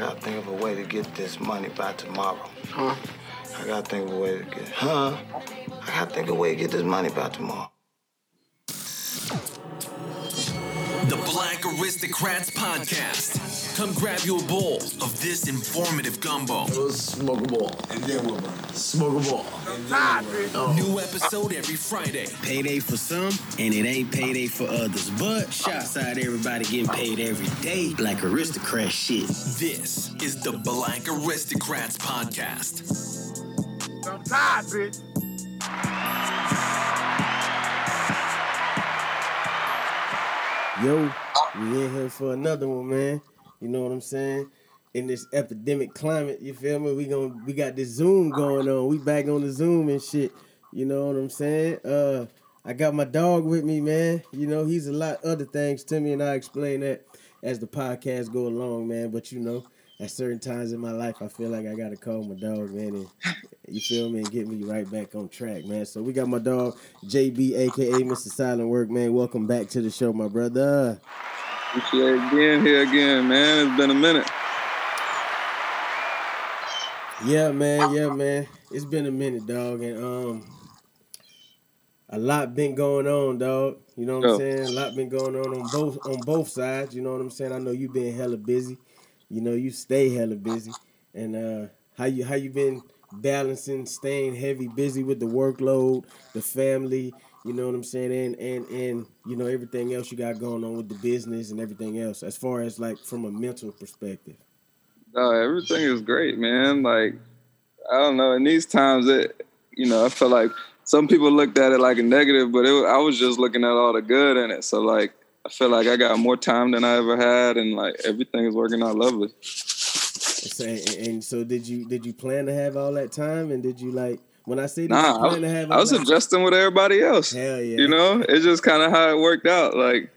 gotta think of a way to get this money by tomorrow. Huh? I gotta think of a way to get, huh? I gotta think of a way to get this money by tomorrow. The Black Aristocrats Podcast. Come grab your bowl of this informative gumbo. Smoke a ball. And then what, bro? Smoke a ball. Oh. New episode every Friday. Payday for some, and it ain't payday for others. But shouts out everybody getting paid every day. Black aristocrat shit. This is the Black Aristocrats Podcast. I'm tired, bitch. Yo, we in here for another one, man. You know what I'm saying? In this epidemic climate, you feel me? We gon' we got this Zoom going on. We back on the Zoom and shit. You know what I'm saying? Uh, I got my dog with me, man. You know he's a lot other things to me, and I explain that as the podcast go along, man. But you know, at certain times in my life, I feel like I gotta call my dog, man, and you feel me, and get me right back on track, man. So we got my dog JB, aka Mr. Silent Work, man. Welcome back to the show, my brother. Appreciate being here again, man. It's been a minute. Yeah, man. Yeah, man. It's been a minute, dog, and um, a lot been going on, dog. You know what I'm Oh. saying? A lot been going on on both on both sides. You know what I'm saying? I know you been hella busy. You know you stay hella busy, and uh, how you how you been balancing, staying heavy, busy with the workload, the family. You know what I'm saying? And and and you know everything else you got going on with the business and everything else. As far as like from a mental perspective. No, everything is great, man. Like, I don't know. In these times, it, you know, I feel like some people looked at it like a negative, but it, I was just looking at all the good in it. So, like, I feel like I got more time than I ever had, and like everything is working out lovely. So, and, so did you did you plan to have all that time and did you like when I say Nah, I, I was that adjusting with everybody else. Hell yeah. You know, it's just kind of how it worked out. Like,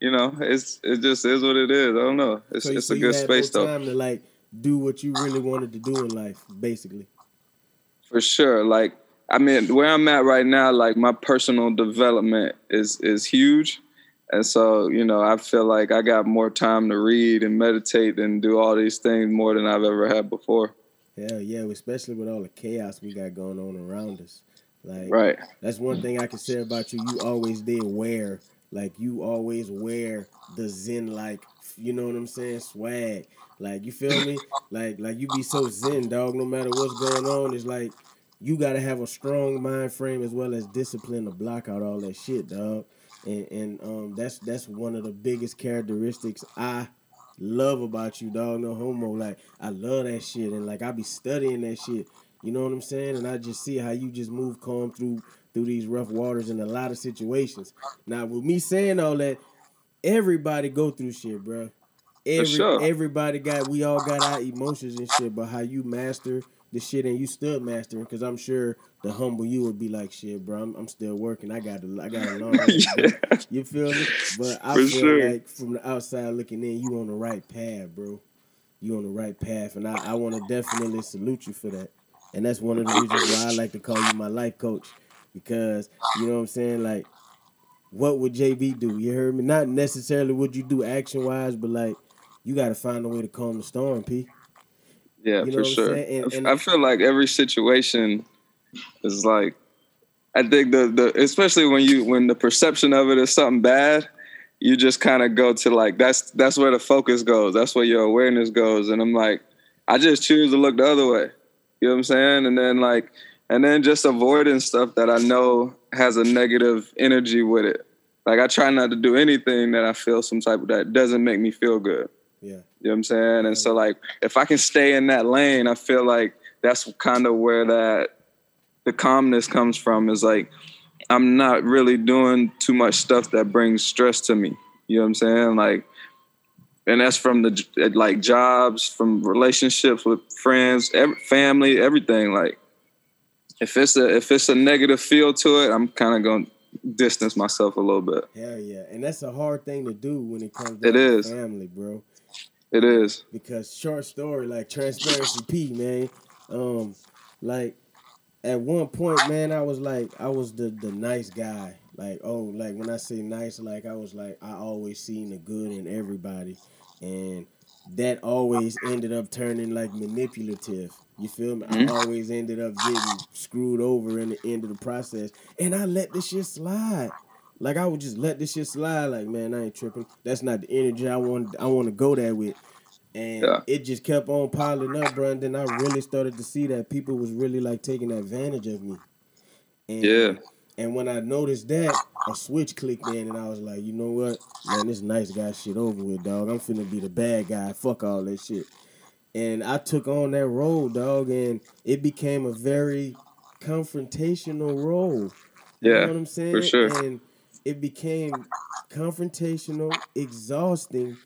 you know, it's it just is what it is. I don't know. It's so, it's so a you good had space no though. time to like do what you really wanted to do in life, basically. For sure. Like, I mean, where I'm at right now, like my personal development is is huge. And so, you know, I feel like I got more time to read and meditate and do all these things more than I've ever had before. Hell yeah, especially with all the chaos we got going on around us. Like Right. that's one thing I can say about you. You always did wear like you always wear the zen like you know what I'm saying swag. Like you feel me? like like you be so zen, dog. No matter what's going on, it's like you gotta have a strong mind frame as well as discipline to block out all that shit, dog. And and um that's that's one of the biggest characteristics I love about you, dog. No homo. Like I love that shit, and like I be studying that shit. You know what I'm saying? And I just see how you just move calm through through these rough waters in a lot of situations. Now, with me saying all that, everybody go through shit, bro. Every sure. everybody got we all got our emotions and shit, but how you master the shit and you still mastering, because I'm sure the humble you would be like, shit, bro. I'm, I'm still working. I got to I got to learn. Yeah. You feel me? But I For feel sure. like from the outside looking in, you on the right path, bro. You on the right path, and I, I want to definitely salute you for that. And that's one of the reasons why I like to call you my life coach, because you know what I'm saying. Like, what would JB do? You heard me? Not necessarily what you do action wise, but like, you got to find a way to calm the storm, P. Yeah, You know for sure. And- and- I feel like every situation is like I think the the especially when you when the perception of it is something bad, you just kind of go to like that's that's where the focus goes. That's where your awareness goes. And I'm like, I just choose to look the other way. You know what I'm saying? And then like and then just avoiding stuff that I know has a negative energy with it. Like I try not to do anything that I feel some type of that doesn't make me feel good. Yeah. You know what I'm saying? And so like if I can stay in that lane, I feel like that's kind of where that the calmness comes from is like I'm not really doing too much stuff that brings stress to me. You know what I'm saying? Like and that's from the eh, like jobs, from relationships with friends, ev- family, everything like if it's a if it's a negative feel to it, I'm kind of going to distance myself a little bit. Hell yeah, and that's a hard thing to do when it comes to is. family, bro. It is. because short story like transparency p man um like at one point man i was like i was the the nice guy like oh like when i say nice like i was like i always seen the good in everybody and that always ended up turning like manipulative. You feel me? Mhm. I always ended up getting screwed over in the end of the process, and I let this shit slide. Like I would just let this shit slide. Like man, I ain't tripping. That's not the energy I want. I want to go that with. And Yeah. it just kept on piling up, bro. And then I really started to see that people was really like taking advantage of me. And, Yeah. And when I noticed that, a switch clicked in, and I was like, you know what, man, this nice guy shit over with, dog. I'm finna be the bad guy. Fuck all that shit. And I took on that role, dog, and it became a very confrontational role. You Yeah, know what I'm saying? for sure. And it became confrontational, exhausting,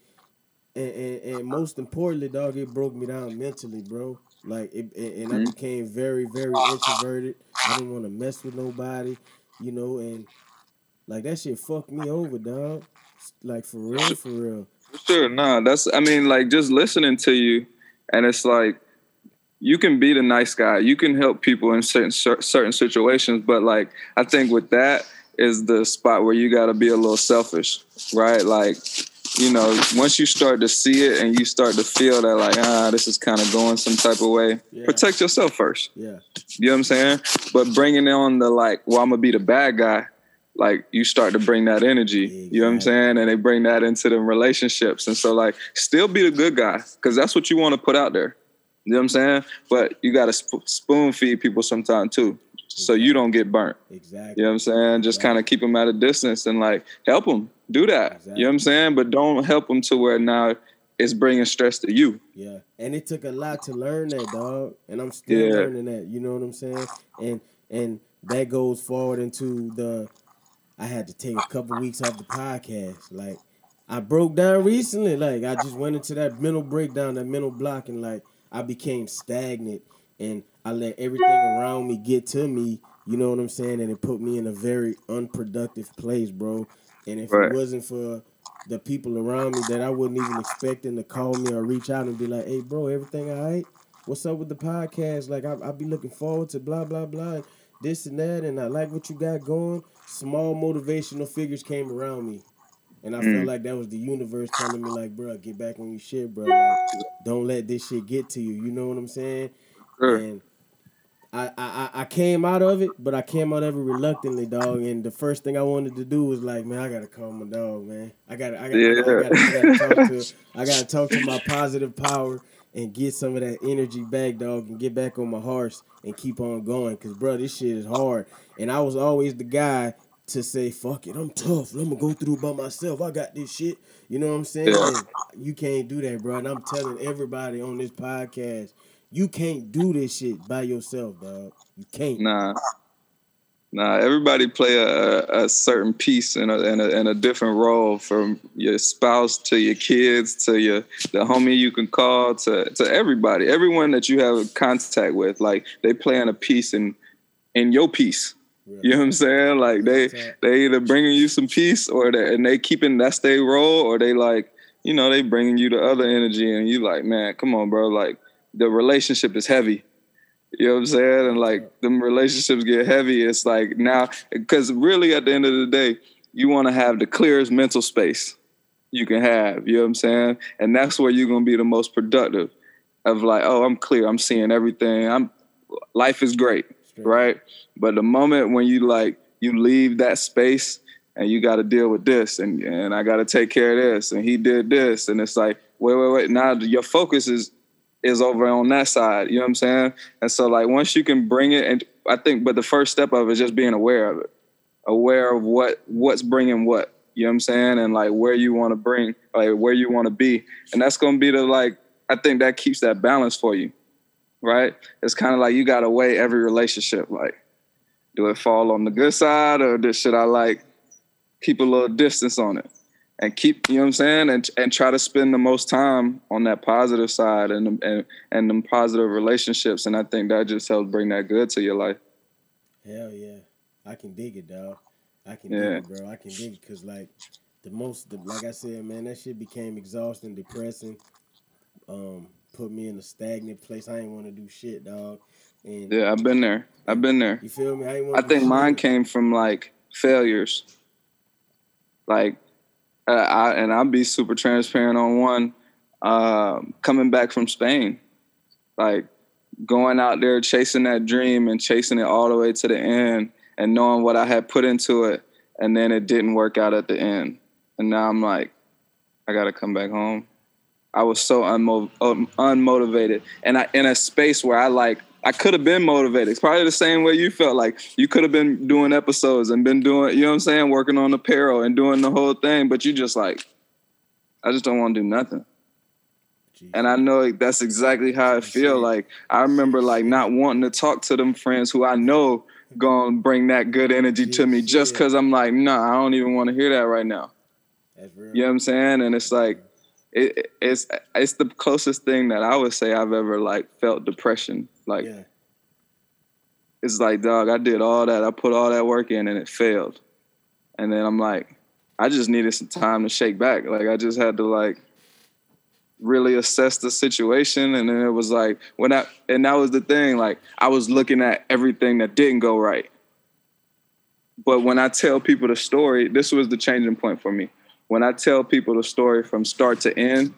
and, and, and most importantly, dog, it broke me down mentally, bro. Like, it, and I Mhm. became very, very introverted. I didn't want to mess with nobody, you know, and like that shit fucked me over, dog. Like for real, for real. Sure, nah, that's I mean, like just listening to you, and it's like you can be the nice guy, you can help people in certain certain situations, but like I think with that is the spot where you got to be a little selfish, right? Like you know, once you start to see it and you start to feel that like ah, this is kind of going some type of way, Yeah. protect yourself first. Yeah, You know what I'm saying? But bringing on the like, well, I'm gonna be the bad guy. Like you start to bring that energy. You know what I'm saying? And they bring that into the relationships. And so like, still be the good guy because that's what you want to put out there. You know what I'm saying? But you got to sp- spoon feed people sometime too, so you don't get burnt. exactly. You know what I'm saying? Just kind of keep them at a distance and like help them do that. You know what I'm saying? But don't help them to where now it's bringing stress to you. Yeah, and it took a lot to learn that, dog, and I'm still Yeah. learning that. You know what I'm saying? And and that goes forward into the. I had to take a couple weeks off the podcast. Like I broke down recently. Like I just went into that mental breakdown, that mental block, and like I became stagnant, and I let everything around me get to me. You know what I'm saying? And it put me in a very unproductive place, bro. And if Right. it wasn't for the people around me that I wasn't even expecting to call me or reach out and be like, "Hey, bro, everything all right? What's up with the podcast? Like, I I be looking forward to blah blah blah, this and that, and I like what you got going." Small motivational figures came around me, and I Mm. felt like that was the universe telling me, like, "Bro, get back on your shit, bro. Like, don't let this shit get to you." You know what I'm saying? Sure. And I, I I- came out of it, but I came out of it reluctantly, dog. And the first thing I wanted to do was like, man, I gotta call my dog, man. I gotta, I gotta, I, gotta, I, gotta talk to, I gotta talk to my positive power and get some of that energy back, dog, and get back on my horse and keep on going. Cause bro, this shit is hard. And I was always the guy to say, fuck it, I'm tough. I'm gonna go through it by myself. I got this shit. You know what I'm saying? Yeah. You can't do that, bro. And I'm telling everybody on this podcast, you can't do this shit by yourself, dog. You can't. Nah, nah. Everybody play a, a certain piece in a, in a a different role, from your spouse to your kids to your the homie you can call to to everybody, everyone that you have contact with. Like they playing a piece in in your piece. You know what I'm saying? Like they they either bringing you some peace or they and they keeping that's their role, or they like you know they bringing you the other energy, and you like man, come on, bro. Like the relationship is heavy. You know what I'm saying? And like them relationships get heavy. It's like now because really at the end of the day, you want to have the clearest mental space you can have. You know what I'm saying? And that's where you're gonna be the most productive. Of like, oh, I'm clear. I'm seeing everything. I'm life is great, right? But the moment when you like you leave that space and you got to deal with this and and I got to take care of this and he did this and it's like wait wait wait now your focus is is over on that side you know what I'm saying? And so like once you can bring it and I think but the first step of it is just being aware of it. Aware of what what's bringing what you know what I'm saying? And like where you want to bring like where you want to be. And that's to be the like I think that keeps that balance for you right? It's kind of like you got to weigh every relationship like do it fall on the good side or should I like keep a little distance on it and keep you know what I'm saying and and try to spend the most time on that positive side and and and them positive relationships and I think that just helps bring that good to your life. Hell yeah, I can dig it, dog. I can Yeah. dig it, bro. I can dig it because like the most, the, like I said, man, that shit became exhausting, depressing. Um, put me in a stagnant place. I ain't want to do shit, dog. And Yeah, I've been there. I've been there. you feel me? I ain't I think mine came from like failures. Like, uh, I and I'll be super transparent on one. um, coming back from Spain, like going out there chasing that dream and chasing it all the way to the end, and knowing what I had put into it, and then it didn't work out at the end, and now I'm like, I got to come back home. I was so unmo- um, unmotivated, and I in a space where I like I could have been motivated. It's probably the same way you felt. Like you could have been doing episodes and been doing, you know what I'm saying, working on apparel and doing the whole thing, but you just like, I just don't want to do nothing. Jeez. And I know that's exactly how I feel. Like I remember like not wanting to talk to them friends who I know gonna bring that good energy to me just because I'm like, nah, I don't even want to hear that right now. You know what I'm saying? And it's like it, it- it's it's the closest thing that I would say I've ever like felt depression. Like yeah. it's like, dog, I did all that. I put all that work in and it failed. And then I'm like, I just needed some time to shake back. Like I just had to like really assess the situation. And then it was like when I and that was the thing, like I was looking at everything that didn't go right. But when I tell people the story, this was the changing point for me. When I tell people the story from start to end,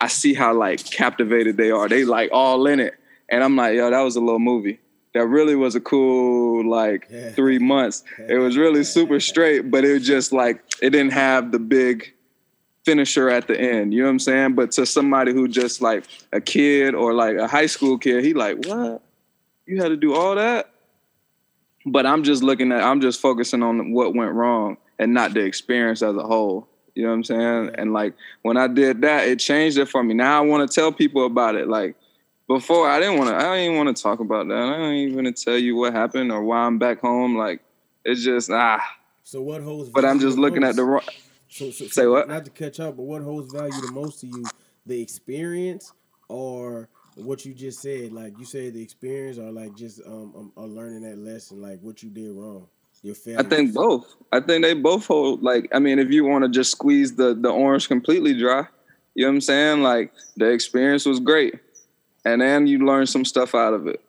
I see how like captivated they are. They like all in it. And I'm like, yo, that was a little movie. That really was a cool like Yeah. three months. It was really super straight, but it was just like it didn't have the big finisher at the end. You know what I'm saying? But to somebody who just like a kid or like a high school kid, he like, what? You had to do all that? But I'm just looking at I'm just focusing on what went wrong and not the experience as a whole. You know what I'm saying? And like when I did that, it changed it for me. Now I want to tell people about it. Like before, I didn't want to. I didn't want to talk about that. I don't even want to tell you what happened or why I'm back home. Like it's just ah. So what holds? But I'm just looking most? at the wrong. So, so, Say so what? Not to catch up, but what holds value the most to you? The experience or what you just said? Like you said, the experience or like just um, um or learning that lesson, like what you did wrong. Your I think both. I think they both hold. Like I mean, if you want to just squeeze the the orange completely dry, you know what I'm saying? Like the experience was great, and then you learn some stuff out of it.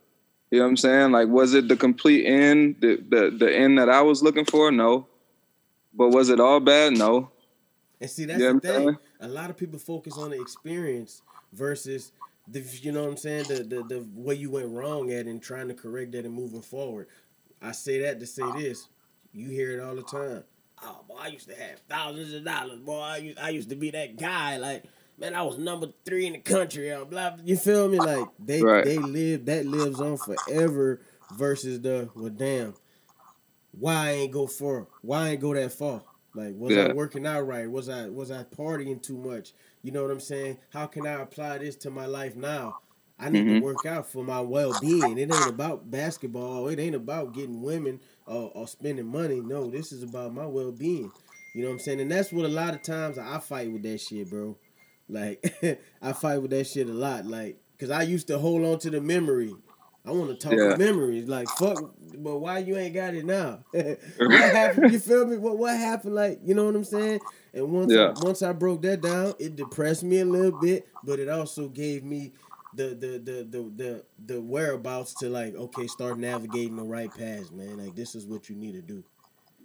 You know what I'm saying? Like, was it the complete end, the the the end that I was looking for? No. But was it all bad? No. And see, that's Yeah, the I'm thing. telling. A lot of people focus on the experience versus the, you know what I'm saying, the the the way you went wrong at and trying to correct that and moving forward. I say that to say this. You hear it all the time. Oh, boy, I used to have thousands of dollars. Boy, I used, I used to be that guy. Like, man, I was number three in the country. uh, Blah. You feel me? Like, they Right. they live that lives on forever versus the well, damn. Why I ain't go far? Why I ain't go that far? Like, was I working out right? Was I was I partying too much? You know what I'm saying? How can I apply this to my life now? I need Mhm. to work out for my well being. It ain't about basketball. It ain't about getting women or, or spending money. No, this is about my well being. You know what I'm saying? And that's what a lot of times I fight with that shit, bro. Like I fight with that shit a lot. Like, cause I used to hold on to the memory. I want to talk Yeah. memories. Like, fuck, but why you ain't got it now? what happened? You feel me? What what happened? Like, you know what I'm saying? And once Yeah. Once I broke that down, it depressed me a little bit, but it also gave me the the the the the, the whereabouts to like, okay, start navigating the right paths, man. Like, this is what you need to do.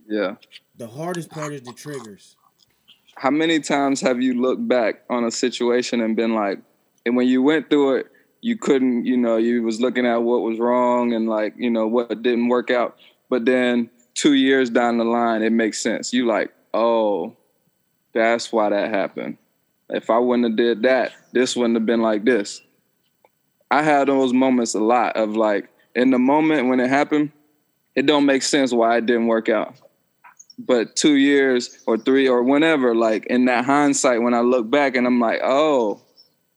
Yeah. The hardest part is the triggers. How many times have you looked back on a situation and been like, and when you went through it, you couldn't, you know, you was looking at what was wrong and like, you know, what didn't work out. But then two years down the line, it makes sense. You like, oh, that's why that happened. If I wouldn't have did that, this wouldn't have been like this. I had those moments a lot of like, in the moment when it happened, it don't make sense why it didn't work out but two years or three or whenever, like in that hindsight, when I look back and I'm like, oh,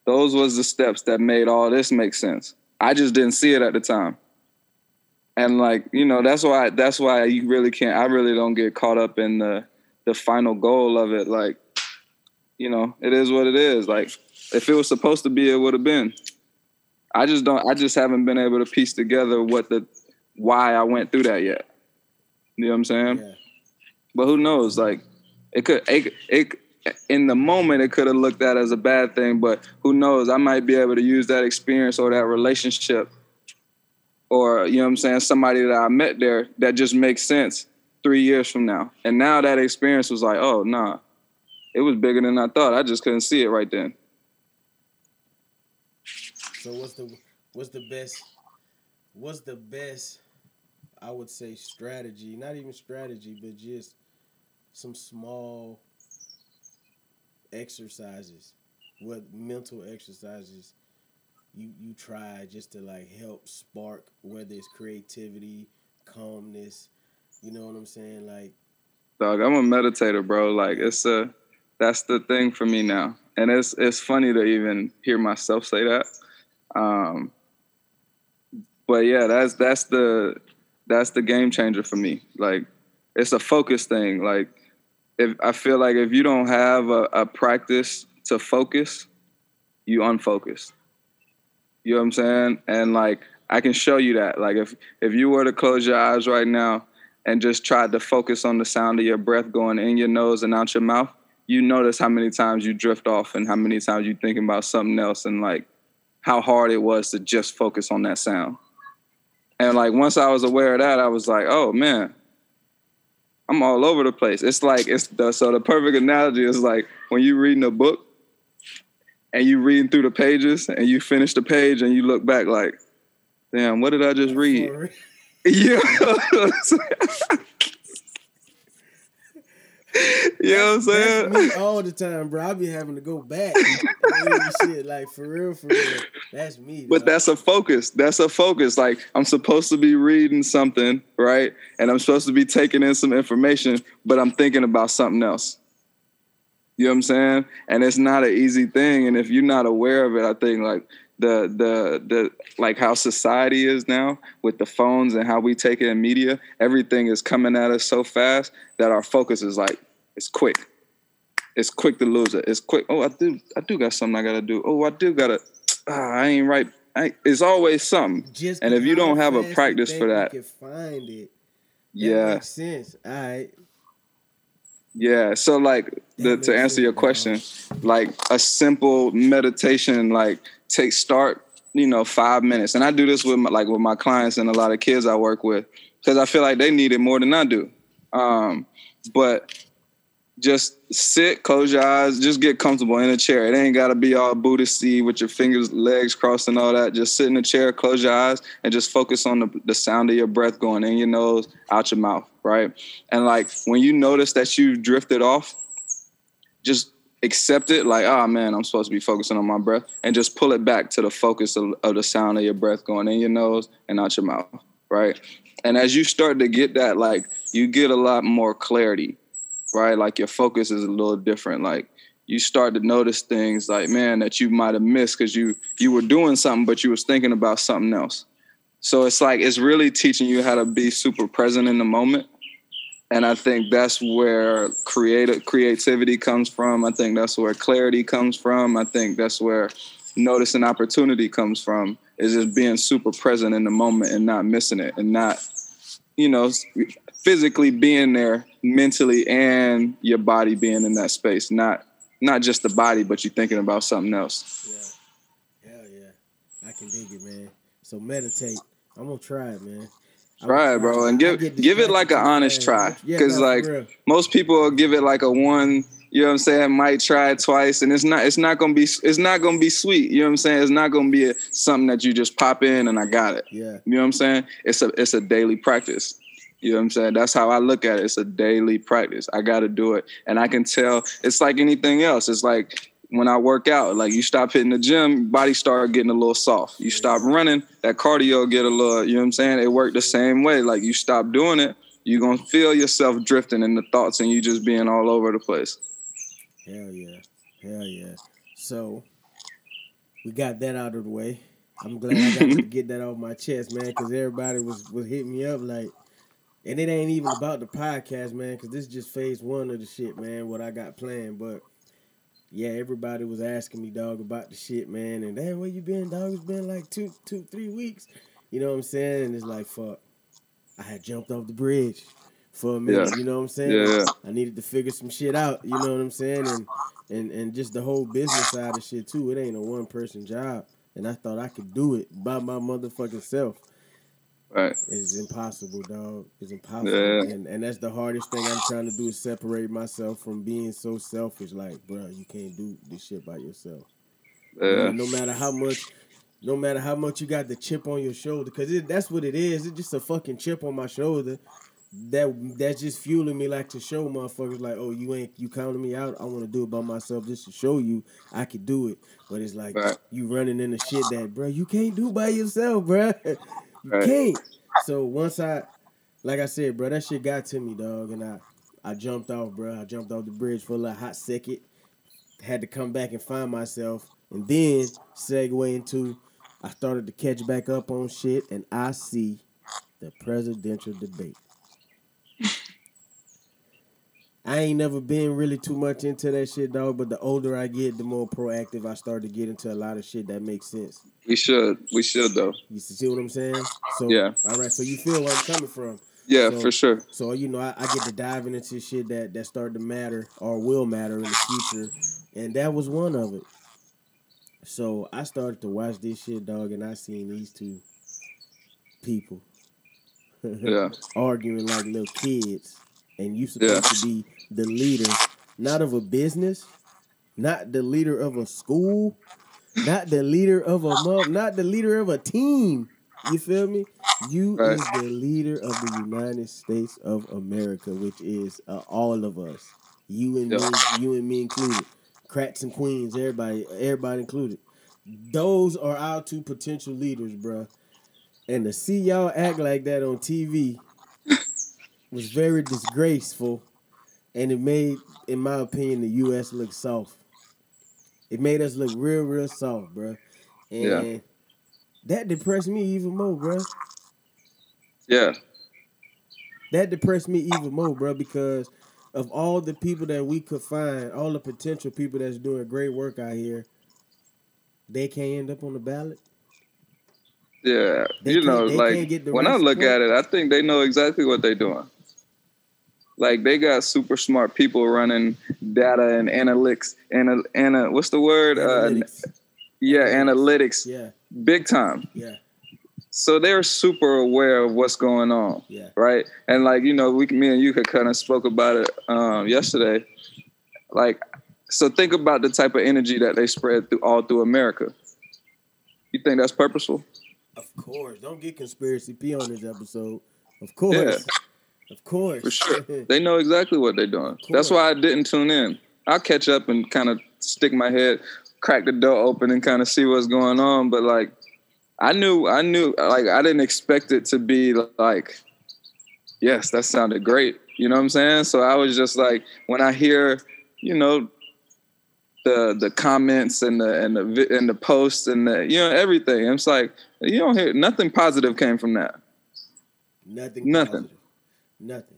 those was the steps that made all this make sense. I just didn't see it at the time. And like, you know, that's why that's why you really can't I really don't get caught up in the the final goal of it. Like, you know, it is what it is. Like if it was supposed to be, it would have been. I just don't I just haven't been able to piece together what the why I went through that yet. You know what I'm saying? Yeah. But who knows? Like it could it, it in the moment it could have looked at as a bad thing, but who knows? I might be able to use that experience or that relationship or you know what I'm saying, somebody that I met there that just makes sense three years from now. And now that experience was like, oh nah, it was bigger than I thought. I just couldn't see it right then. So what's the what's the best what's the best I would say strategy, not even strategy, but just some small exercises, what mental exercises you you try just to like help spark whether it's creativity, calmness, you know what I'm saying? Like Dog, I'm a meditator, bro. Like it's a that's the thing for me now. And it's it's funny to even hear myself say that. Um but yeah, that's that's the that's the game changer for me. Like it's a focus thing. Like if I feel like if you don't have a, a practice to focus, you unfocused. You know what I'm saying? And like I can show you that. Like if if you were to close your eyes right now and just tried to focus on the sound of your breath going in your nose and out your mouth, you notice how many times you drift off and how many times you thinking about something else and like how hard it was to just focus on that sound. And like once I was aware of that, I was like, oh man, I'm all over the place. It's like it's the so the perfect analogy is like when you're reading a book and you reading through the pages and you finish the page and you look back like, damn, what did I just read? Yeah. you know what I'm saying? That's me all the time, bro. I be having to go back. shit like for real, for real. That's me. But that's a focus. That's a focus. Like I'm supposed to be reading something, right? And I'm supposed to be taking in some information, but I'm thinking about something else. You know what I'm saying? And it's not an easy thing. And if you're not aware of it, I think like the the the like how society is now with the phones and how we take it in media, everything is coming at us so fast that our focus is like it's quick. It's quick to lose it. It's quick. Oh, I do I do got something I gotta do. Oh, I do gotta ah, I ain't right. I, it's always something. Just and if you don't have a practice for you that, can find it. That yeah, makes sense. All right. yeah. So like the, to answer your question, like a simple meditation, like take start, you know, five minutes. And I do this with my, like with my clients and a lot of kids I work with because I feel like they need it more than I do. Um, but just sit, close your eyes, just get comfortable in a chair. It ain't gotta be all Buddhisty with your fingers, legs crossed, and all that. Just sit in a chair, close your eyes, and just focus on the, the sound of your breath going in your nose, out your mouth, right? And like when you notice that you drifted off, just accept it like, oh man, I'm supposed to be focusing on my breath, and just pull it back to the focus of, of the sound of your breath going in your nose and out your mouth, right? And as you start to get that, like you get a lot more clarity, right? Like your focus is a little different. Like you start to notice things like, man, that you might have missed because you you were doing something, but you was thinking about something else. So it's like it's really teaching you how to be super present in the moment. And I think that's where creative creativity comes from. I think that's where clarity comes from. I think that's where noticing opportunity comes from is just being super present in the moment and not missing it and not, you know, physically being there mentally and your body being in that space. Not not just the body, but you're thinking about something else. Yeah. Hell yeah. I can dig it, man. So meditate. I'm gonna try it, man. Try it, bro, and give give it like an honest try. Because for like real. most people give it like a one. You know what I'm saying? Might try it twice, and it's not. It's not gonna be. It's not gonna be sweet. You know what I'm saying? It's not gonna be a, something that you just pop in and I got it. Yeah. You know what I'm saying? It's a. It's a daily practice. You know what I'm saying? That's how I look at it. It's a daily practice. I got to do it, and I can tell. It's like anything else. It's like when I work out. Like you stop hitting the gym, body start getting a little soft. You stop running, that cardio get a little. You know what I'm saying? It worked the same way. Like you stop doing it, you're gonna feel yourself drifting in the thoughts, and you just being all over the place. Hell yeah. Hell yeah. So we got that out of the way. I'm glad I got to get that off my chest, man, because everybody was was hitting me up like, and it ain't even about the podcast, man, because this is just phase one of the shit, man. What I got planned, but yeah, everybody was asking me, dog, about the shit, man, and damn, where you been, dog? It's been like two, two, three weeks. You know what I'm saying? And it's like, fuck, I had jumped off the bridge for a minute. Yeah. You know what I'm saying? Yeah. I needed to figure some shit out. You know what I'm saying? And and and just the whole business side of shit too. It ain't a one person job, and I thought I could do it by my motherfucking self. Right. It's impossible, dog. It's impossible, Yeah. and and that's the hardest thing I'm trying to do is separate myself from being so selfish. Like, bro, you can't do this shit by yourself. Yeah. No matter how much no matter how much you got the chip on your shoulder, because that's what it is. It's just a fucking chip on my shoulder. That that's just fueling me like to show motherfuckers like, oh, you ain't you counting me out. I want to do it by myself just to show you I could do it. But it's like Right. you running into shit that, bro, you can't do by yourself, bro. You Right. can't. So once I, like I said, bro, that shit got to me, dog, and I, I jumped off, bro. I jumped off the bridge for a little hot second. Had to come back and find myself, and then segue into, I started to catch back up on shit, and I see the presidential debate. I ain't never been really too much into that shit, dog. But the older I get, the more proactive I start to get into a lot of shit that makes sense. We should. We should though. You see what I'm saying? So Yeah. All right. So you feel where I'm coming from. Yeah, So- for sure. So you know, I, I get to diving into shit that that start to matter or will matter in the future, and that was one of it. So I started to watch this shit, dog, and I seen these two people Yeah. arguing like little kids, and you supposed Yeah. to be the leader, not of a business, not the leader of a school, not the leader of a mob, not the leader of a team. You feel me? You Right. is the leader of the United States of America, which is uh, all of us. You and Yeah. me, you and me included. Crats and queens, everybody, everybody included. Those are our two potential leaders, bruh. And to see y'all act like that on TV was very disgraceful, and it made, in my opinion, the U.S. look soft. It made us look real, real soft, bruh. And Yeah. that depressed me even more, bruh. Yeah. That depressed me even more, bro, because of all the people that we could find, all the potential people that's doing great work out here, they can't end up on the ballot. Yeah. They you know, like can't get the when I look support. at it, I think they know exactly what they're doing. Like they got super smart people running data and analytics and and what's the word? Uh, yeah, analytics, yeah, big time. yeah, So they're super aware of what's going on. yeah, right? And like you know, we me and you could kind of spoke about it um, yesterday. Like, so think about the type of energy that they spread through all through America. You think that's purposeful? Of course. Don't get conspiracy P on this episode. Of course. Of course. For sure. They know exactly what they're doing. That's why I didn't tune in. I'll catch up and kind of stick my head, crack the door open, and kind of see what's going on. But like, I knew, I knew, like, I didn't expect it to be like, yes, that sounded great. You know what I'm saying? So I was just like, when I hear, you know, the the comments and the and the and the posts and the you know everything, it's like you don't hear nothing positive came from that. Nothing. Nothing. positive. Nothing.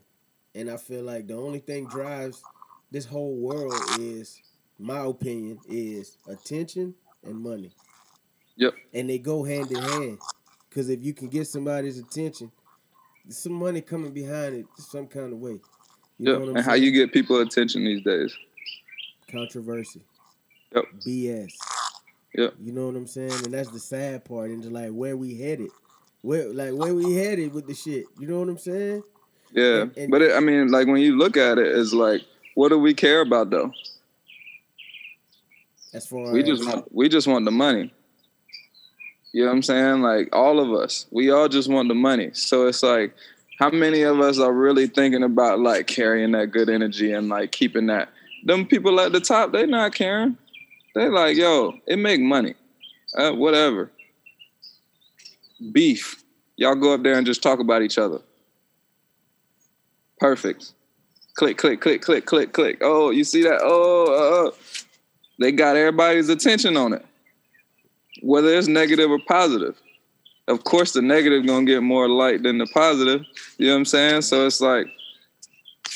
And I feel like the only thing drives this whole world is, my opinion, is attention and money. Yep. And they go hand in hand. Because if you can get somebody's attention, some money coming behind it some kind of way. You know Yep. what I'm And how you get people attention these days. controversy. Yep. BS. Yep. You know what I'm saying? And that's the sad part into like where we headed. Where like where we headed with the shit. You know what I'm saying? Yeah, And- and- but it, I mean, like when you look at it, it's like, what do we care about though? As far We as just want, we just want the money. You know what I'm saying? Like all of us, we all just want the money. So it's like, how many of us are really thinking about like carrying that good energy and like keeping that? Them people at the top, they not caring. They like, yo, it make money, uh, whatever. Beef, y'all go up there and just talk about each other. Perfect. Click, click, click, click, click, click. Oh, you see that? Oh, uh, uh. they got everybody's attention on it, whether it's negative or positive. Of course, the negative gonna get more light than the positive. You know what I'm saying? So it's like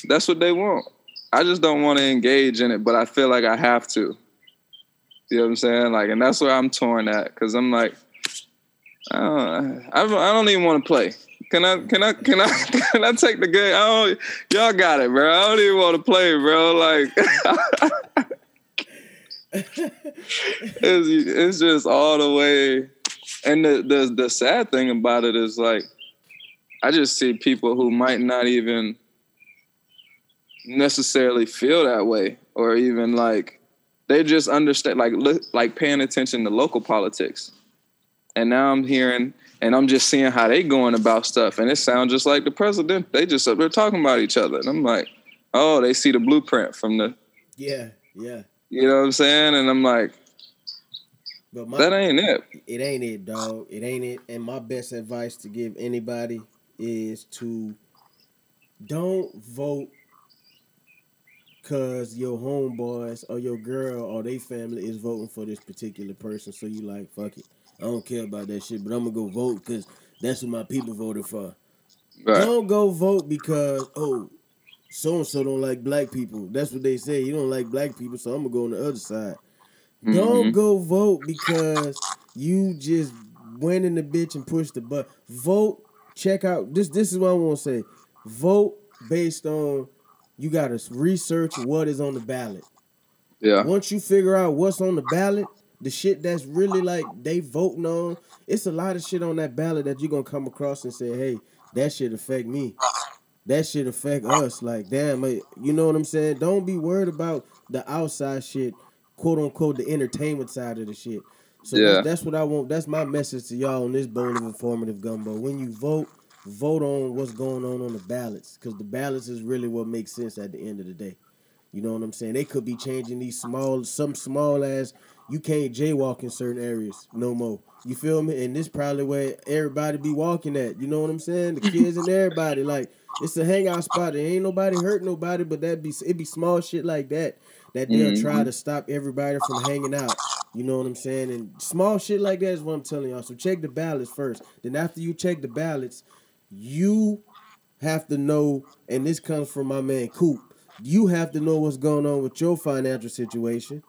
that's what they want. I just don't want to engage in it, but I feel like I have to. You know what I'm saying? Like, and that's where I'm torn at because I'm like, I don't, I don't, I don't even want to play. Can I? Can I? Can I? Can I take the game? I don't. Y'all got it, bro. I don't even want to play, bro. Like, it's, it's just all the way. And the, the the sad thing about it is like, I just see people who might not even necessarily feel that way, or even like they just understand, like like paying attention to local politics. and now I'm hearing and I'm just seeing how they going about stuff, and it sounds just like the president. They just up there talking about each other, and I'm like, oh, they see the blueprint from the, Yeah, yeah. you know what I'm saying, and I'm like, But my, that ain't it. it ain't it, dog. It ain't it. And my best advice to give anybody is to don't vote cause your homeboys or your girl or they family is voting for this particular person. So you like, fuck it. I don't care about that shit, but I'm gonna go vote because that's what my people voted for. Right. Don't go vote because oh, so and so don't like black people. That's what they say. You don't like black people, so I'm gonna go on the other side. Don't Mhm. go vote because you just went in the bitch and pushed the button. Vote. Check out this. This is what I want to say. Vote based on you got to research what is on the ballot. Yeah. Once you figure out what's on the ballot, the shit that's really like they voting on, it's a lot of shit on that ballot that you're gonna come across and say, hey, that shit affect me. That shit affect us. Like, damn, like, you know what I'm saying? Don't be worried about the outside shit, quote unquote, the entertainment side of the shit. So Yeah. that's, that's what I want. That's my message to y'all on this bowl of informative gumbo. When you vote, vote on what's going on on the ballots, because the ballots is really what makes sense at the end of the day. You know what I'm saying? They could be changing these small, some small ass. You can't jaywalk in certain areas no more. You feel me? And this probably where everybody be walking at. You know what I'm saying? The kids and everybody. Like it's a hangout spot. There ain't nobody hurt nobody, but that be it be small shit like that that they'll mm-hmm. try to stop everybody from hanging out. You know what I'm saying? And small shit like that is what I'm telling y'all. So check the ballots first. Then after you check the ballots, you have to know, and this comes from my man Coop. You have to know what's going on with your financial situation.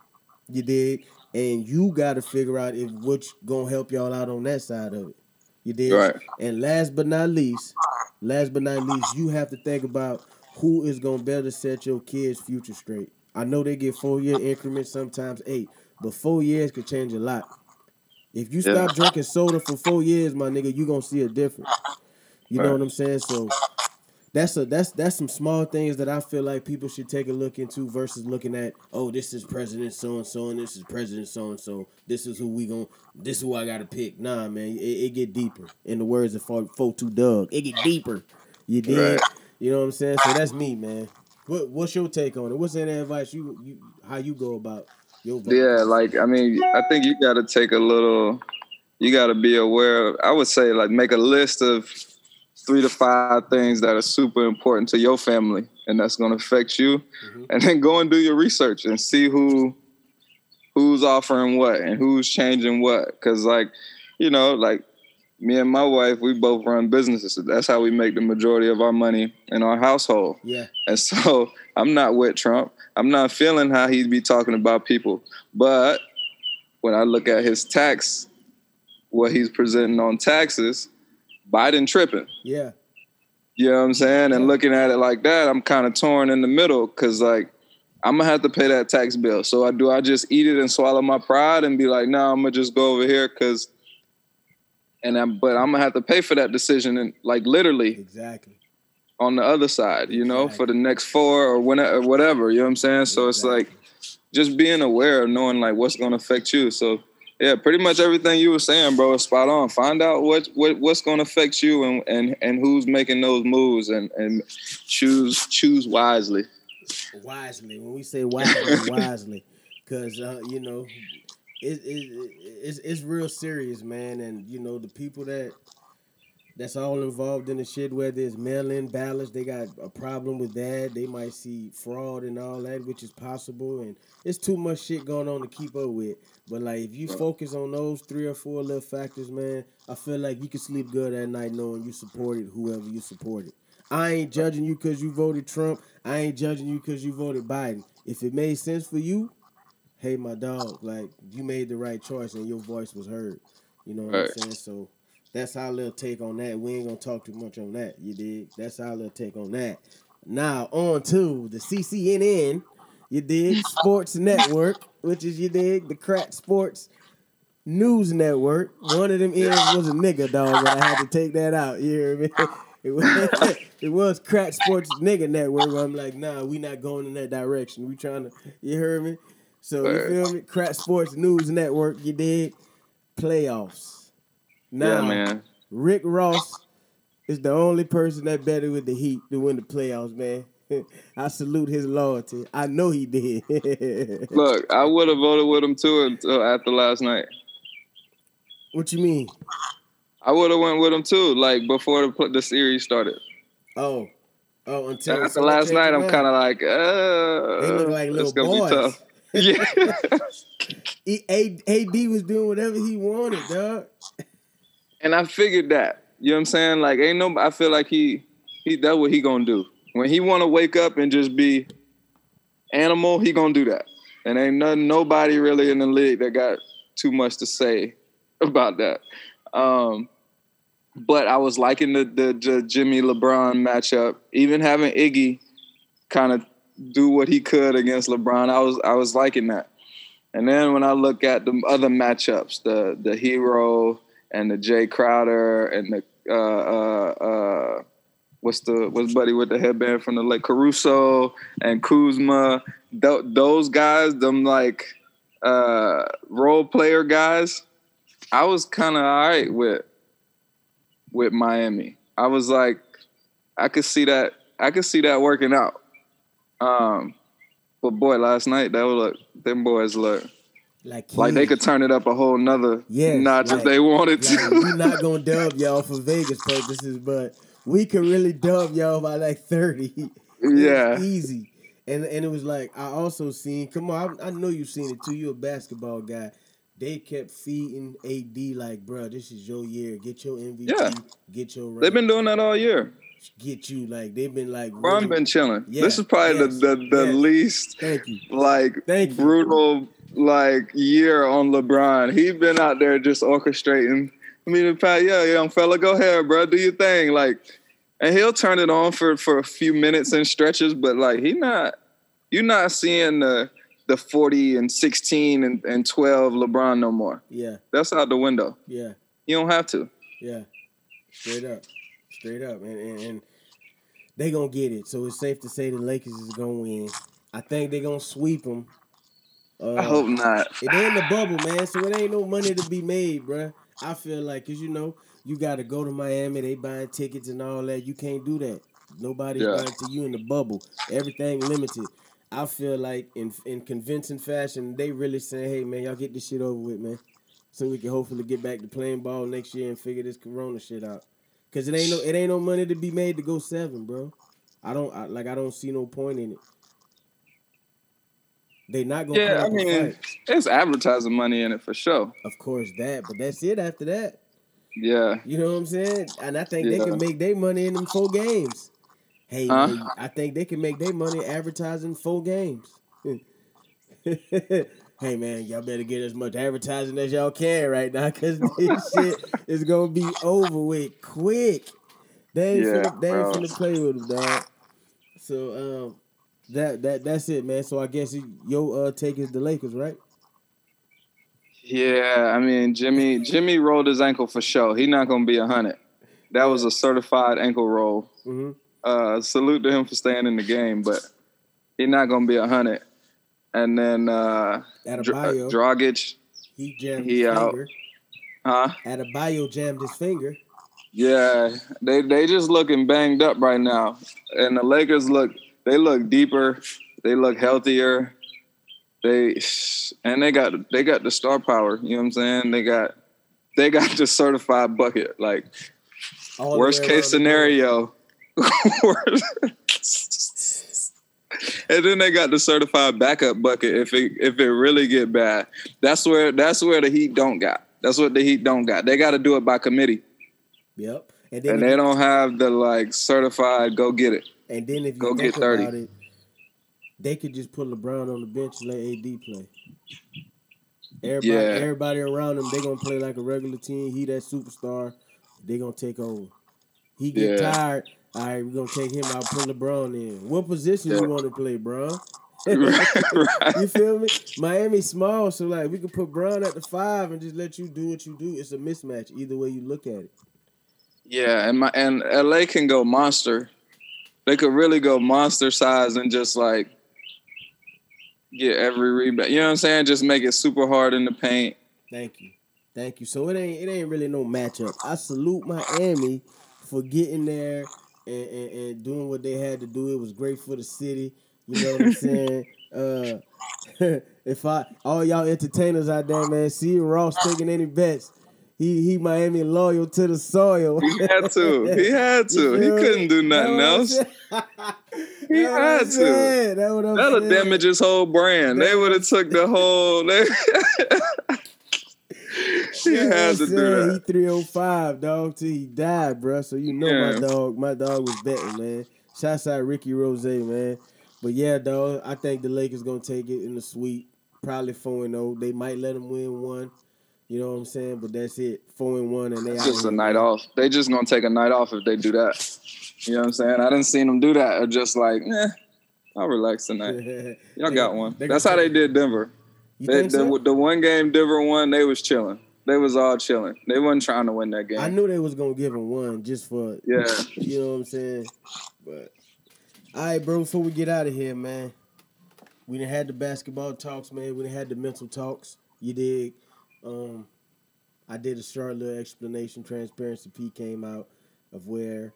You did, and you got to figure out if what's gonna help y'all out on that side of it. You did, Right. And last but not least, last but not least, you have to think about who is gonna better set your kids' future straight. I know they get four year increments, sometimes eight, but four years could change a lot. If you Yeah. stop drinking soda for four years, my nigga, you gonna see a difference. You know what I'm saying? So that's a that's that's some small things that I feel like people should take a look into versus looking at oh this is President so and so and this is President so and so this is who we gon' this is who I gotta pick. Nah man it, it get deeper. In the words of Fo Two Doug it get deeper. You did Right. you know what I'm saying? So that's me man. What what's your take on it? What's that advice you you how you go about your vote? Yeah, like I mean, I think you got to take a little. You got to be aware. Of, I would say, like, make a list of three to five things that are super important to your family, and that's going to affect you. Mhm. And then go and do your research and see who who's offering what and who's changing what. Because, like, you know, like me and my wife, we both run businesses. So that's how we make the majority of our money in our household. yeah And so I'm not with Trump. I'm not feeling how he'd be talking about people. But when I look at his tax, what he's presenting on taxes, Biden tripping. yeah You know what I'm saying? And looking at it like that, I'm kind of torn in the middle because like I'm gonna have to pay that tax bill. So I do I just eat it and swallow my pride and be like, no, I'm gonna just go over here because and I'm but I'm gonna have to pay for that decision and like literally exactly on the other side, you know, for the next four or whenever, or whatever. You know what I'm saying? So it's like just being aware of knowing like what's going to affect you. So yeah, pretty much everything you were saying, bro, is spot on. Find out what, what what's going to affect you and, and and who's making those moves and and choose choose wisely. wisely. When we say wisely, wisely, because uh, you know, it, it, it's it's real serious, man. And you know, the people that that's all involved in the shit, whether it's mail-in ballots, they got a problem with that. They might see fraud and all that, which is possible, and it's too much shit going on to keep up with. But like, if you focus on those three or four little factors, man, I feel like you can sleep good at night knowing you supported whoever you supported. I ain't judging you because you voted Trump. I ain't judging you because you voted Biden. If it made sense for you, hey, my dog, like you made the right choice and your voice was heard. You know what Right. I'm saying? So that's our little take on that. We ain't gonna talk too much on that. You did. That's our little take on that. Now on to the CCNN. You did Sports Network, which is you did the Crat Sports News Network. One of them ends was a nigga dog, but I had to take that out. You hear me? It was, it was Crat Sports Nigga Network. I'm like, nah, we not going in that direction. We trying to, you heard me? So you feel me? Crat Sports News Network. You did playoffs. Now, yeah, man. Rick Ross is the only person that betted with the Heat to win the playoffs, man. I salute his loyalty. I know he did. Look, I would have voted with him too until after last night. what you mean? I would have went with him too, like before the the series started. Oh, oh, until After last night, I'm kind of like, uh, They look like little boys. be tough. Yeah, He- AD was doing whatever he wanted, dog. And I figured that. You know what I'm saying? Like, ain't no. I feel like he he that's what he gonna do when he want to wake up and just be animal. He gonna do that, and ain't nothing, nobody really in the league that got too much to say about that. Um, but I was liking the, the the Jimmy LeBron matchup, even having Iggy kind of do what he could against LeBron. I was I was liking that. And then when I look at the other matchups, the the Herro and the Jae Crowder and the uh, uh, uh, what's the what's buddy with the headband from the Lake Caruso and Kuzma, th- those guys, them like uh, role player guys, I was kind of all right with with Miami. I was like, I could see that. I could see that working out. Um, but boy, last night that was look, them boys look Like, like they could turn it up a whole nother Yes, notch like- if they wanted Like, to. We're not gonna dub y'all for Vegas purposes, but we could really dub y'all by like thirty. Yeah. easy. And and it was like I also seen. Come on, I, I know you've seen it too. You're a basketball guy. They kept feeding AD like, bro, this is your year. Get your MVP. Yeah. Get your. They've been doing that all year. get you like they've been like. Really- been chilling. Yeah, this is probably yes, the the, the yes. least Thank you. like Thank you. brutal like year on LeBron. He been out there just orchestrating. I mean, the Pat, yeah, young fella, go ahead, bro, do your thing. Like, and he'll turn it on for for a few minutes and stretches, but like he not, you're not seeing the the 40 and 16 and, and 12 LeBron no more. Yeah, That's out the window. yeah. You don't have to. Yeah, straight up, straight up, and, and, and they gonna get it. So it's safe to say the Lakers is gonna win. I think they're gonna sweep them. Uh, I hope not. It ain't the bubble, man. So it ain't no money to be made, bruh. I feel like, cause you know, you got to go to Miami. They buying tickets and all that. You can't do that. Nobody's Yeah. buying to you in the bubble. Everything limited. I feel like in in convincing fashion, they really saying, "Hey, man, y'all get this shit over with, man." So we can hopefully get back to playing ball next year and figure this Corona shit out. Cause it ain't no it ain't no money to be made to go seven, bro. I don't I, like I don't see no point in it. They not gonna Yeah, I mean, there's advertising money in it for sure. Of course that, but that's it after that. Yeah. You know what I'm saying? And I think they can make their money in them four games. Hey, Huh? man, I think they can make their money advertising four games. hey man, y'all better get as much advertising as y'all can right now, cause this shit is gonna be over with quick. They ain't, Yeah, finna, they ain't finna play with them, dog. So um, that that that's it, man. So I guess you- your uh, take is the Lakers, right? Yeah, I mean Jimmy Jimmy rolled his ankle for sure. He not gonna be a hundred. That was a certified ankle roll. Mm-hmm. Uh, salute to him for staying in the game, but he not gonna be a hundred. And then uh, At a Dr- bio, Dragic, he jammed he his out. finger. huh? At a bio jammed his finger. Yeah, they they just looking banged up right now, and the Lakers look they look deeper, they look healthier, they and they got they got the star power. You know what I'm saying? They got they got the certified bucket. Like all worst case scenario, and then they got the certified backup bucket if it if it really get bad. That's where that's where the Heat don't got. That's what the Heat don't got. They got to do it by committee. Yep. And and they don't have the like certified go get it. And then if you go think get 30. about it, they could just put LeBron on the bench and let AD play. Everybody, Yeah. everybody around him, they gonna play like a regular team. He that superstar, they gonna take over. He get Yeah. tired. All right, we're gonna take him out, put LeBron in. What position Yeah. you want to play, bro? You feel me? Miami small, so like we could put Bron at the five and just let you do what you do. It's a mismatch either way you look at it. Yeah, and my and LA can go monster. They could really go monster size and just like get every rebound. You know what I'm saying? Just make it super hard in the paint. Thank you. Thank you. So it ain't it ain't really no matchup. I salute Miami for getting there and, and, and doing what they had to do. It was great for the city. You know what I'm saying? Uh, if I all y'all entertainers out there, man, see Ross taking any bets. He he Miami loyal to the soil. He had to. He had to. He couldn't do nothing else. He had to. That what I'm That'll saying. damage his whole brand. They would have took the whole. They, he had to do saying, that. He 305, dog, till he died, bro. So you know Yeah. my dog, my dog was betting, man. Shouts out Ricky Rose, man. But yeah, dog, I think the Lakers gonna take it in the sweep. Probably four and zero. They might let them win one. You know what I'm saying? But that's it. Four and one, and they just a night off. They just gonna take a night off if they do that. You know what I'm saying? I didn't see them do that. Or just like, eh, I'll relax tonight. Y'all got one. That's how they did Denver. They, the, so? the one game Denver won, they was chilling. They was all chilling. They wasn't trying to win that game. I knew they was gonna give him one just for Yeah. You know what I'm saying? But all right, bro. Before we get out of here, man, we didn't had the basketball talks, man. We didn't had the mental talks. You dig? Um, I did a short little explanation. Transparency P came out of where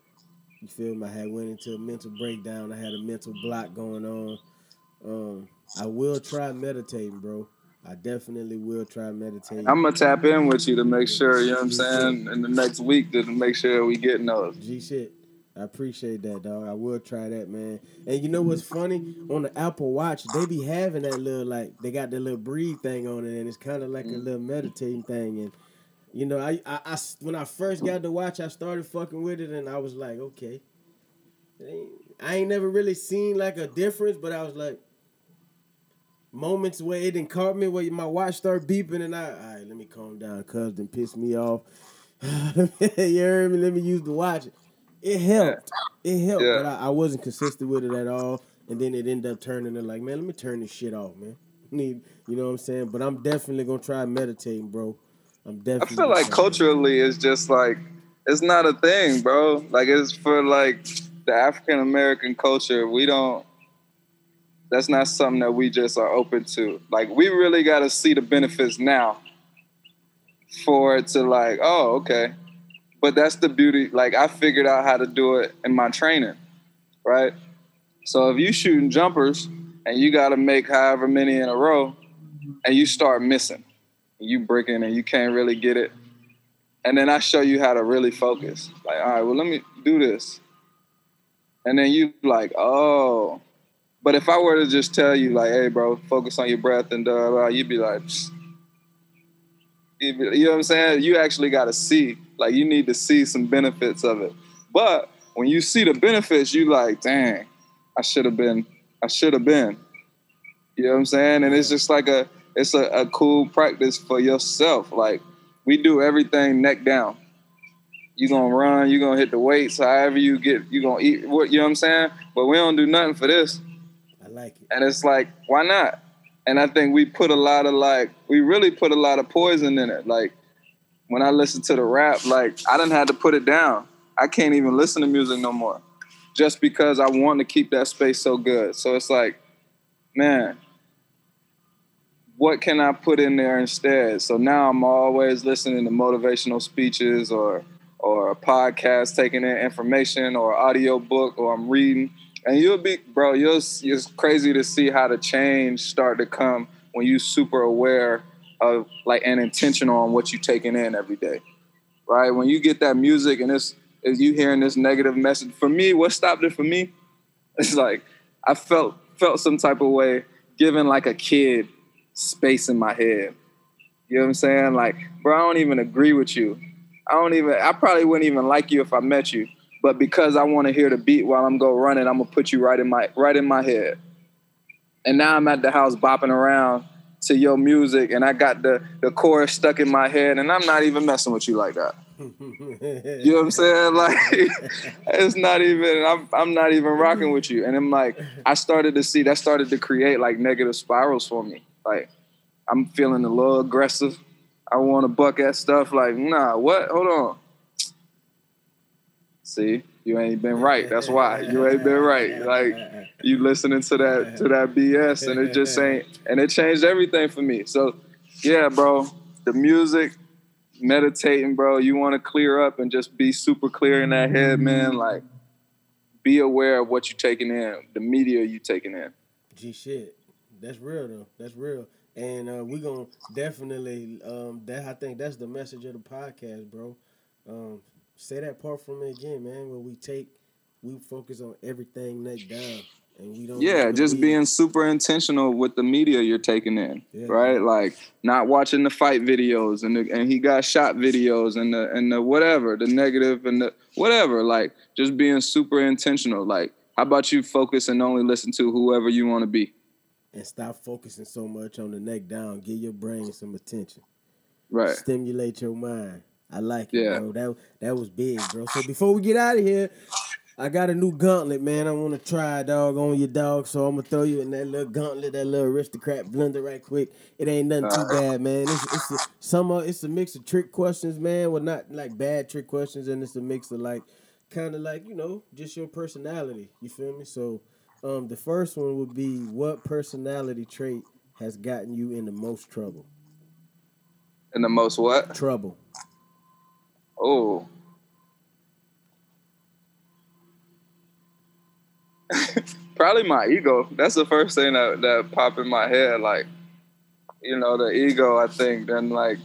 you feel me. I had went into a mental breakdown. I had a mental block going on. Um, I will try meditating, bro. I definitely will try meditating. I'm gonna tap in with you to make sure, you know what I'm saying, in the next week to make sure we getting those. G shit. I appreciate that, dog. I will try that, man. And you know what's funny? On the Apple Watch, they be having that little like they got that little breathe thing on it, and it's kind of like a little meditating thing. And you know, I, I, I when I first got the watch, I started fucking with it, and I was like, okay. I ain't never really seen like a difference, but I was like, moments where it didn't caught me where my watch started beeping, and I, all right, let me calm down, cuz then piss me off. you heard me? Let me use the watch. It helped. It helped, Yeah. but I, I wasn't consistent with it at all. And then it ended up turning to like, man, let me turn this shit off, man. Need, you know what I'm saying? But I'm definitely gonna try meditating, bro. I'm I feel like culturally it's just like it's not a thing, bro. Like it's for like the African American culture. We don't that's not something that we just are open to. Like we really gotta see the benefits now for it to like, oh, okay. But that's the beauty. Like I figured out how to do it in my training, right? So if you shooting jumpers and you gotta make however many in a row and you start missing you breaking and you can't really get it. And then I show you how to really focus. Like, all right, well, let me do this. And then you like, oh. But if I were to just tell you, like, hey, bro, focus on your breath and blah, you'd be like, Psst. You know what I'm saying? You actually got to see. Like, you need to see some benefits of it. But when you see the benefits, you like, dang, I should have been, I should have been. You know what I'm saying? And it's just like a, it's a, a cool practice for yourself. Like we do everything neck down. You gonna run, you gonna hit the weights, however you get, you gonna eat. What you know what I'm saying? But we don't do nothing for this, I like it. and it's like, why not? And I think we put a lot of like, we really put a lot of poison in it. Like when I listen to the rap, like I didn't have to put it down. I can't even listen to music no more, just because I want to keep that space so good. So it's like, man, what can I put in there instead? So now I'm always listening to motivational speeches or or a podcast, taking in information or audio book, or I'm reading. And you'll be, bro, you'll, it's crazy to see how the change start to come when you super aware of like and intentional on what you taking in every day, right? When you get that music and it's, is you hearing this negative message. For me, what stopped it for me? It's like I felt felt some type of way given like a kid space in my head. You know what I'm saying? Like, bro, I don't even agree with you. I don't even. I probably wouldn't even like you if I met you. But because I want to hear the beat while I'm go running, I'm gonna put you right in my right in my head. And now I'm at the house bopping around to your music, and I got the the chorus stuck in my head, and I'm not even messing with you like that. You know what I'm saying? Like it's not even I'm I'm not even rocking with you. And I'm like, I started to see that started to create like negative spirals for me. Like I'm feeling a little aggressive. I want to buck at stuff like, nah, what? Hold on. See, you ain't been right. That's why. You ain't been right. Like you listening to that to that BS and it just ain't and it changed everything for me. So yeah, bro, the music, meditating, bro, you want to clear up and just be super clear in that head, man. Like, be aware of what you're taking in, the media you taking in. G shit. That's real though. That's real. And uh, we gonna definitely um that I think that's the message of the podcast, bro. Um say that part from me again, man, where we take we focus on everything neck down and we don't Yeah, just media- being super intentional with the media you're taking in, Yeah. right? Like not watching the fight videos and the, and he got shot videos and the and the whatever, the negative and the whatever. Like just being super intentional. Like how about you focus and only listen to whoever you want to be, and stop focusing so much on the neck down. Give your brain some attention. right? Stimulate your mind. I like it, Yeah. bro. That that was big, bro. So before we get out of here, I got a new gauntlet, man. I want to try, dog, on your dog. So I'm gonna throw you in that little gauntlet, that little aristocrat blender, right quick. It ain't nothing too uh-huh. bad, man. It's, it's a, some of it's a mix of trick questions, man. Well, not like bad trick questions, and it's a mix of like, kind of like you know, just your personality. You feel me? So, um, the first one would be what personality trait has gotten you in the most trouble? In the most what? Trouble. Oh. Probably my ego. That's the first thing that that pop in my head. Like, you know, the ego. I think then like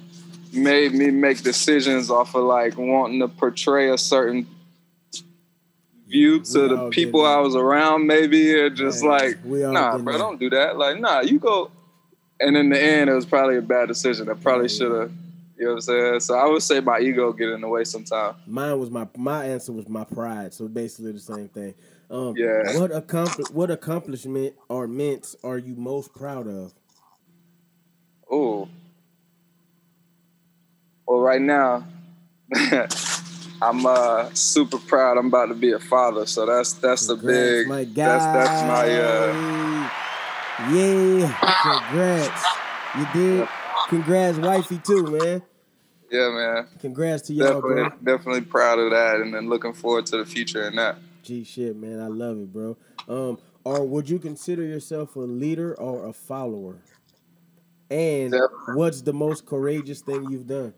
made me make decisions off of like wanting to portray a certain view to the people. I was around. Maybe or just Yeah, like, nah, bro, that. don't do that. Like, nah, you go. And in the end, it was probably a bad decision. I probably Yeah, should have. You know what I'm saying? So I would say my ego get in the way sometimes. Mine was my my answer was my pride. So basically the same thing. Um, Yeah. What accompli- What accomplishment or mints are you most proud of? Oh. Well, right now, I'm uh, super proud. I'm about to be a father, so that's that's a big. my guy. That's that's my. Uh, yeah. Congrats. You did. Congrats, wifey too, man. yeah, man. Congrats to y'all, Definitely, bro. definitely proud of that, and then looking forward to the future and that. G shit, man. I love it, bro. Um, or would you consider yourself a leader or a follower? And Yep. what's the most courageous thing you've done?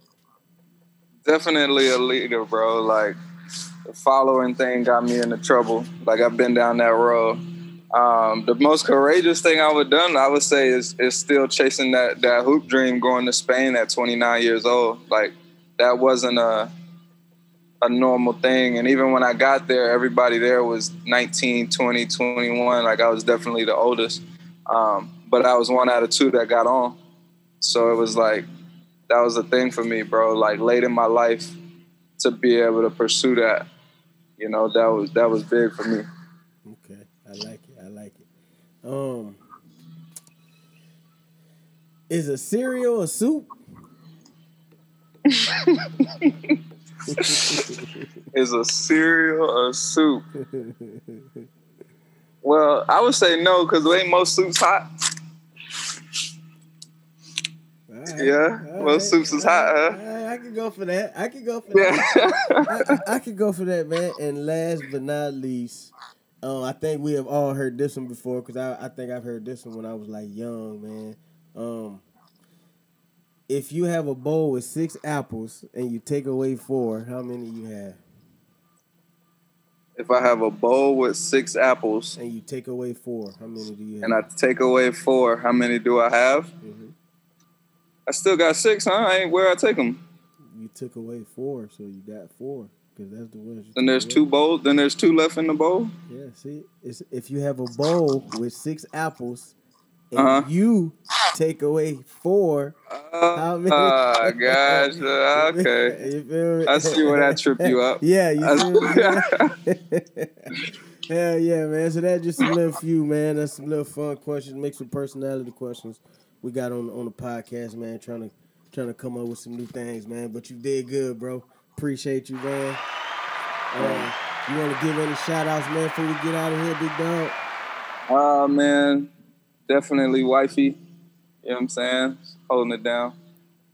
Definitely a leader, bro. Like the following thing got me into trouble. Like I've been down that road. Um, the most courageous thing I would done, I would say, is is still chasing that that hoop dream, going to Spain at 29 years old. Like that wasn't a a normal thing. And even when I got there, everybody there was 19, 20, 21. Like I was definitely the oldest. Um, but I was one out of two that got on. So it was like that was a thing for me, bro. Like late in my life to be able to pursue that, you know, that was that was big for me. Okay, I like it. I like it. Um, is a cereal a soup? Is a cereal or soup? Well, I would say no, because ain't most soups hot. Yeah, most soups is hot, huh? I can go for that. I can go for that. Yeah. I, I, I could go for that, man. And last but not least, um, I think we have all heard this one before because I, I think I've heard this one when I was like young, man. Um, if you have a bowl with six apples and you take away four, how many you have? if I have a bowl with six apples And you take away four, how many do you have? and I take away four, how many do I have? Mhm. I still got six, huh? I ain't where I take them. You took away four, so you got four because that's the. You Then there's away. two bowls. Then there's two left in the bowl. Yeah, see, it's if you have a bowl with six apples and Uh-huh. you take away four, how many? Ah, gotcha. Okay. you feel me? I see where that tripped you up. yeah, you Hell yeah, man. So that's just a little few, man. That's some little fun questions, mixed with personality questions we got on on the podcast, man. Trying to trying to come up with some new things, man. But you did good, bro. Appreciate you, man. Uh, you want to give any shout outs, man, before we get out of here, big dog? Uh man, definitely wifey. You know what I'm saying? Holding it down.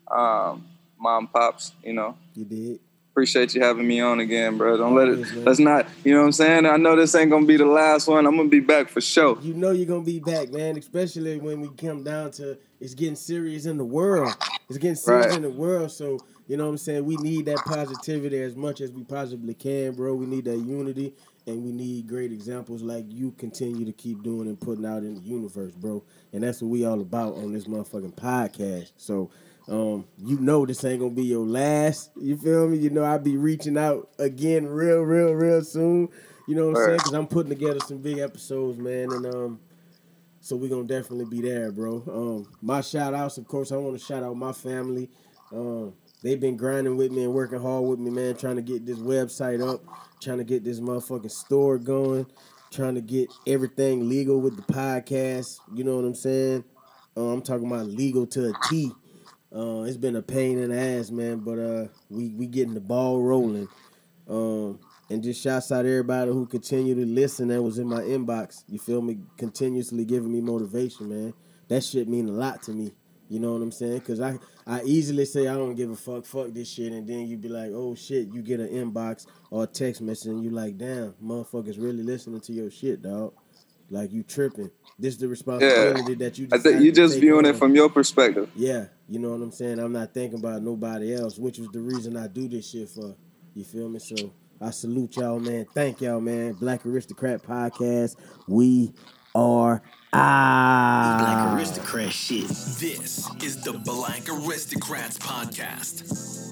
Um, mom, pops. You know, You did. Appreciate you having me on again, bro. Don't let it. Let's not. You know what I'm saying? I know this ain't gonna be the last one. I'm gonna be back for sure. You know you're gonna be back, man. Especially when we come down to it's getting serious in the world. It's getting serious Right. in the world. So You know what I'm saying? We need that positivity as much as we possibly can, bro. We need that unity and we need great examples like you continue to keep doing and putting out in the universe, bro. And that's what we all about on this motherfucking podcast. So um, you know this ain't gonna be your last. You feel me? You know I'll be reaching out again real, real, real soon. You know what I'm saying? Because I'm putting together some big episodes, man, and um, so we're gonna definitely be there, bro. Um, my shout outs, of course, I want to shout out my family. Um, they've been grinding with me and working hard with me, man, trying to get this website up, trying to get this motherfucking store going, trying to get everything legal with the podcast. You know what I'm saying? Uh, I'm talking about legal to a T. Uh, it's been a pain in the ass, man, but uh, we we getting the ball rolling. Um, and just shouts out everybody who continue to listen that was in my inbox. You feel me? Continuously giving me motivation, man. That shit mean a lot to me. You know what I'm saying? Cause I I easily say I don't give a fuck, fuck this shit, and then you be like, oh shit, you get an inbox or text message, and you like, damn, motherfuckers really listening to your shit, dog. Like you tripping. This is the responsibility that you. I think you just viewing on. it from your perspective. Yeah, you know what I'm saying? I'm not thinking about nobody else, which is the reason I do this shit for. You feel me? So I salute y'all, man. Thank y'all, man. Black Aristocrat Podcast. We are out. Black aristocrat shit. This is the Black Aristocrats Podcast.